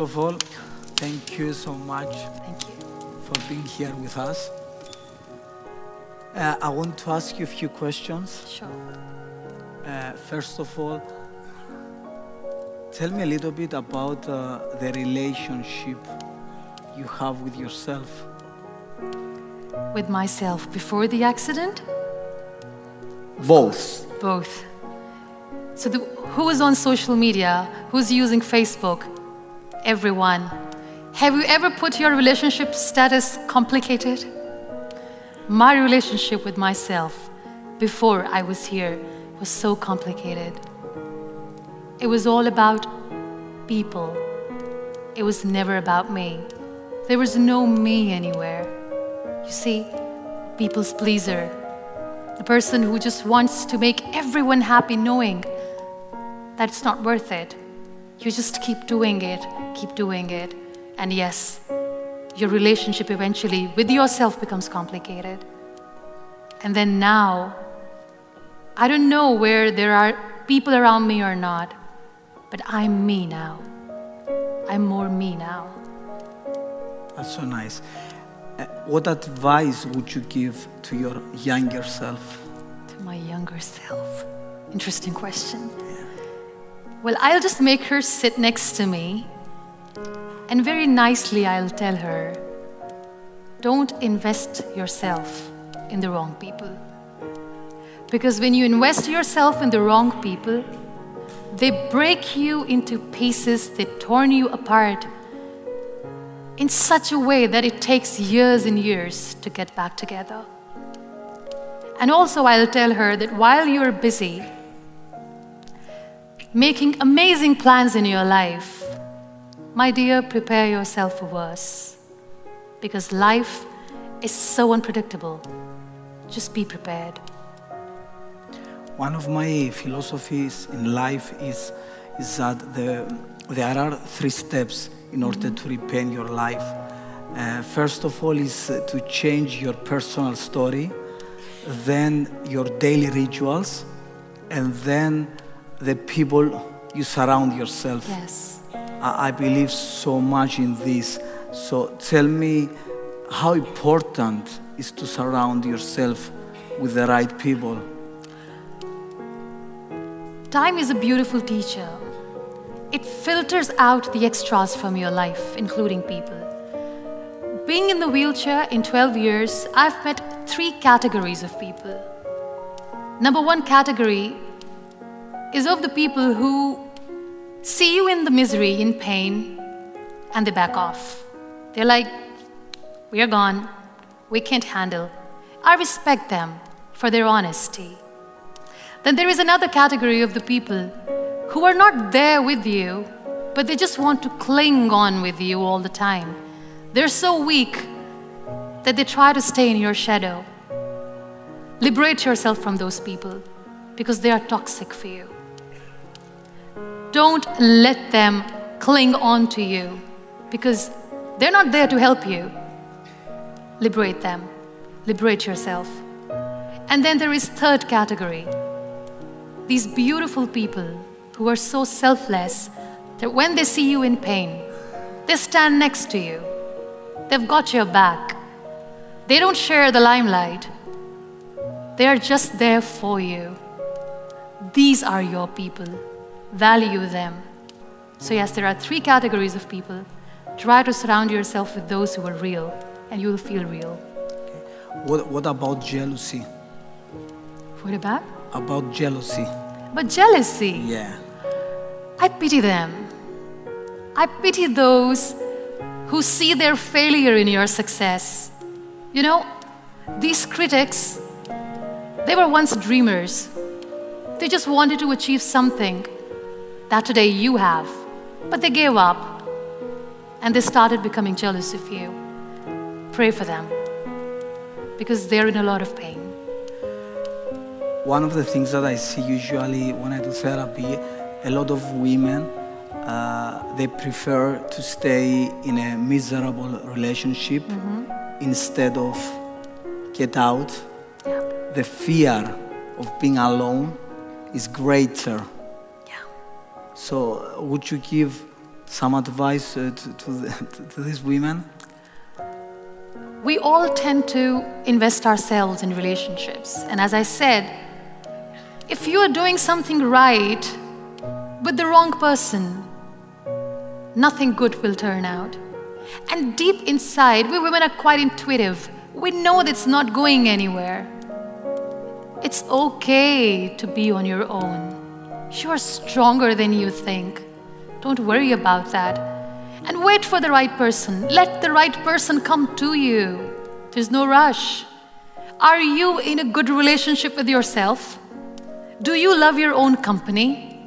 First of all, thank you so much Thank you. for being here with us. Uh, I want to ask you a few questions. Sure. Uh, first of all, tell me a little bit about uh, the relationship you have with yourself. With myself before the accident? Both. Both. So, the, who is on social media? Who's using Facebook? Everyone. Have you ever put your relationship status complicated? My relationship with myself before I was here was so complicated. It was all about people, it was never about me. There was no me anywhere. You see, people's pleaser, the person who just wants to make everyone happy knowing that it's not worth it. You just keep doing it, keep doing it. And yes, your relationship eventually with yourself becomes complicated. And then now, I don't know where there are people around me or not, but I'm me now. I'm more me now. That's so nice. Uh, what advice would you give to your younger self? To my younger self. Interesting question. Well, I'll just make her sit next to me, and very nicely I'll tell her don't invest yourself in the wrong people. Because when you invest yourself in the wrong people, they break you into pieces, they torn you apart in such a way that it takes years and years to get back together. And also, I'll tell her that while you're busy making amazing plans in your life, my dear, prepare yourself for worse. Because life is so unpredictable. Just be prepared. One of my philosophies in life is, is that the, there are three steps in order to repent your life. Uh, first of all, is uh, to change your personal story, then your daily rituals, and then the people you surround yourself. Yes. I, believe so much in this. So tell me how important is to surround yourself with the right people. Time is a beautiful teacher. It filters out the extras from your life, including people. Being in the wheelchair in 12 years, I've met three categories of people. Number one category is of the people who see you in the misery, in pain, and they back off. They're like, we are gone, we can't handle. I respect them for their honesty. Then there is another category of the people who are not there with you, but they just want to cling on with you all the time. They're so weak that they try to stay in your shadow. Liberate yourself from those people because they are toxic for you. Don't let them cling on to you because they're not there to help you. Liberate them. Liberate yourself. And then there is third category. These beautiful people who are so selfless that when they see you in pain, they stand next to you. They've got your back. They don't share the limelight. They are just there for you. These are your people. Value them. So, yes, there are three categories of people. Try to surround yourself with those who are real, and you will feel real. What, what about jealousy? What about? About jealousy. But jealousy. Yeah. I pity them. I pity those who see their failure in your success. You know, these critics, they were once dreamers. They just wanted to achieve something that today you have, but they gave up and they started becoming jealous of you. Pray for them because they're in a lot of pain. One of the things that I see usually when I do therapy, a lot of women uh, they prefer to stay in a miserable relationship instead of get out. Yeah. The fear of being alone is greater. So, would you give some advice uh, to, to, the, to these women? We all tend to invest ourselves in relationships. And as I said, if you are doing something right with the wrong person, nothing good will turn out. And deep inside, we women are quite intuitive. We know that it's not going anywhere. It's okay to be on your own. You are stronger than you think. Don't worry about that. And wait for the right person. Let the right person come to you. There's no rush. Are you in a good relationship with yourself? Do you love your own company?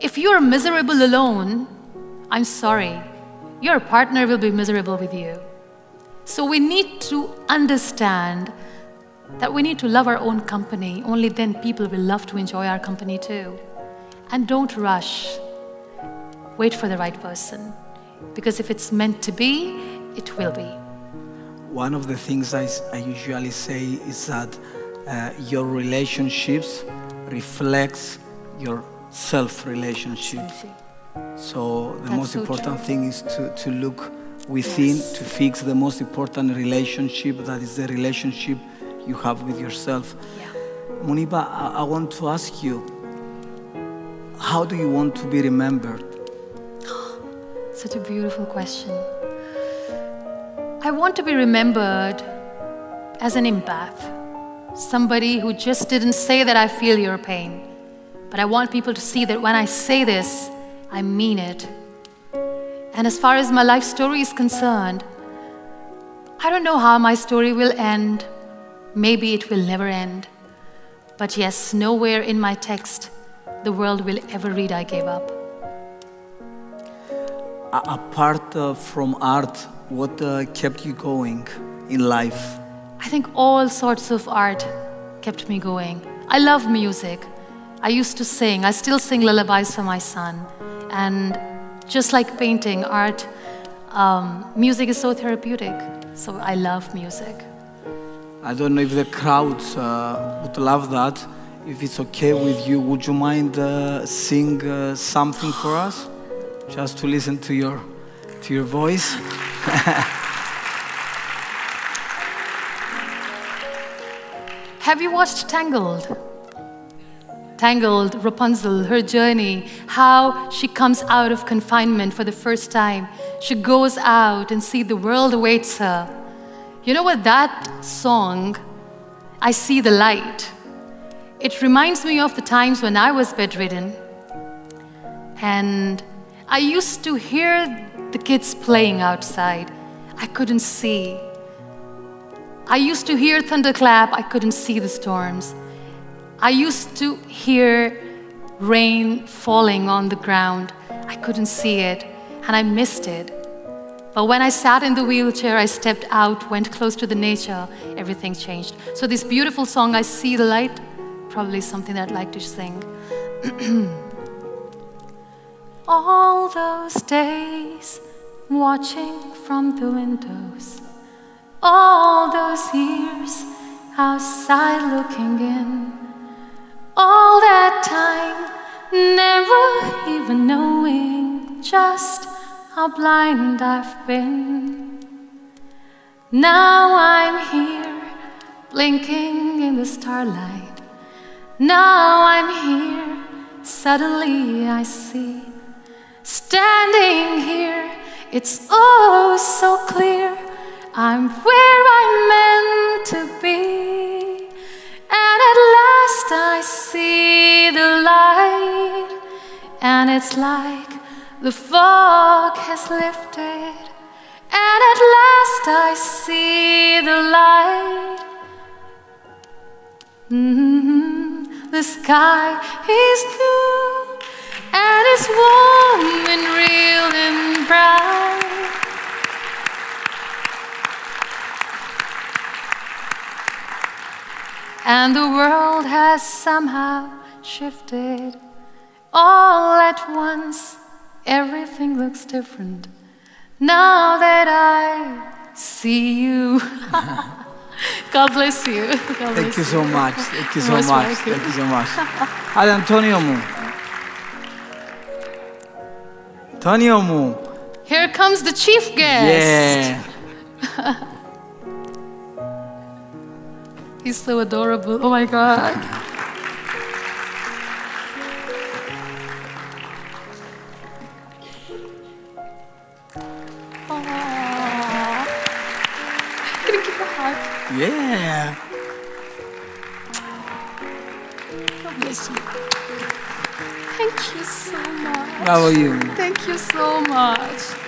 If you're miserable alone, I'm sorry, your partner will be miserable with you. So we need to understand that we need to love our own company. Only then people will love to enjoy our company too. And don't rush. Wait for the right person. Because if it's meant to be, it will be. One of the things I, I usually say is that uh, your relationships reflects your self relationship. So the That's most so important true. thing is to, to look within Yes. to fix the most important relationship that is the relationship you have with yourself. Yeah. Muniba, I, I want to ask you, how do you want to be remembered? Such a beautiful question. I want to be remembered as an empath, somebody who just didn't say that I feel your pain, but I want people to see that when I say this, I mean it. And as far as my life story is concerned, I don't know how my story will end. Maybe it will never end. But yes, nowhere in my text the world will ever read I gave up. Apart uh, from art, what uh, kept you going in life? I think all sorts of art kept me going. I love music. I used to sing. I still sing lullabies for my son. And just like painting, art, um, music is so therapeutic. So I love music. I don't know if the crowds uh, would love that. If it's okay with you, would you mind uh, sing uh, something for us, just to listen to your to your voice? Have you watched Tangled? Tangled, Rapunzel, her journey, how she comes out of confinement for the first time. She goes out and see the world awaits her. You know what that song, I See the Light, it reminds me of the times when I was bedridden. And I used to hear the kids playing outside. I couldn't see. I used to hear thunderclap, I couldn't see the storms. I used to hear rain falling on the ground, I couldn't see it, and I missed it. But when I sat in the wheelchair, I stepped out, went close to the nature, everything changed. So, this beautiful song, I See the Light, probably something that I'd like to sing. All those days watching from the windows, all those years outside looking in, all that time never even knowing just how blind I've been. Now I'm here blinking in the starlight. Now I'm here, suddenly I see. Standing here, it's oh so clear. I'm where I'm meant to be. And at last I see the light. And it's like the fog has lifted. And at last I see the light. Mhm. The sky is blue and it's warm and real and bright. And the world has somehow shifted all at once. Everything looks different now that I see you. God bless you. God bless Thank you so much. Thank you so much. Thank you so much. Hadi Antonio mu? Antonio mu? Here comes the chief guest. Yeah. He's so adorable. Oh my God. Yeah. God bless you. Thank you so much. How are you? Thank you so much.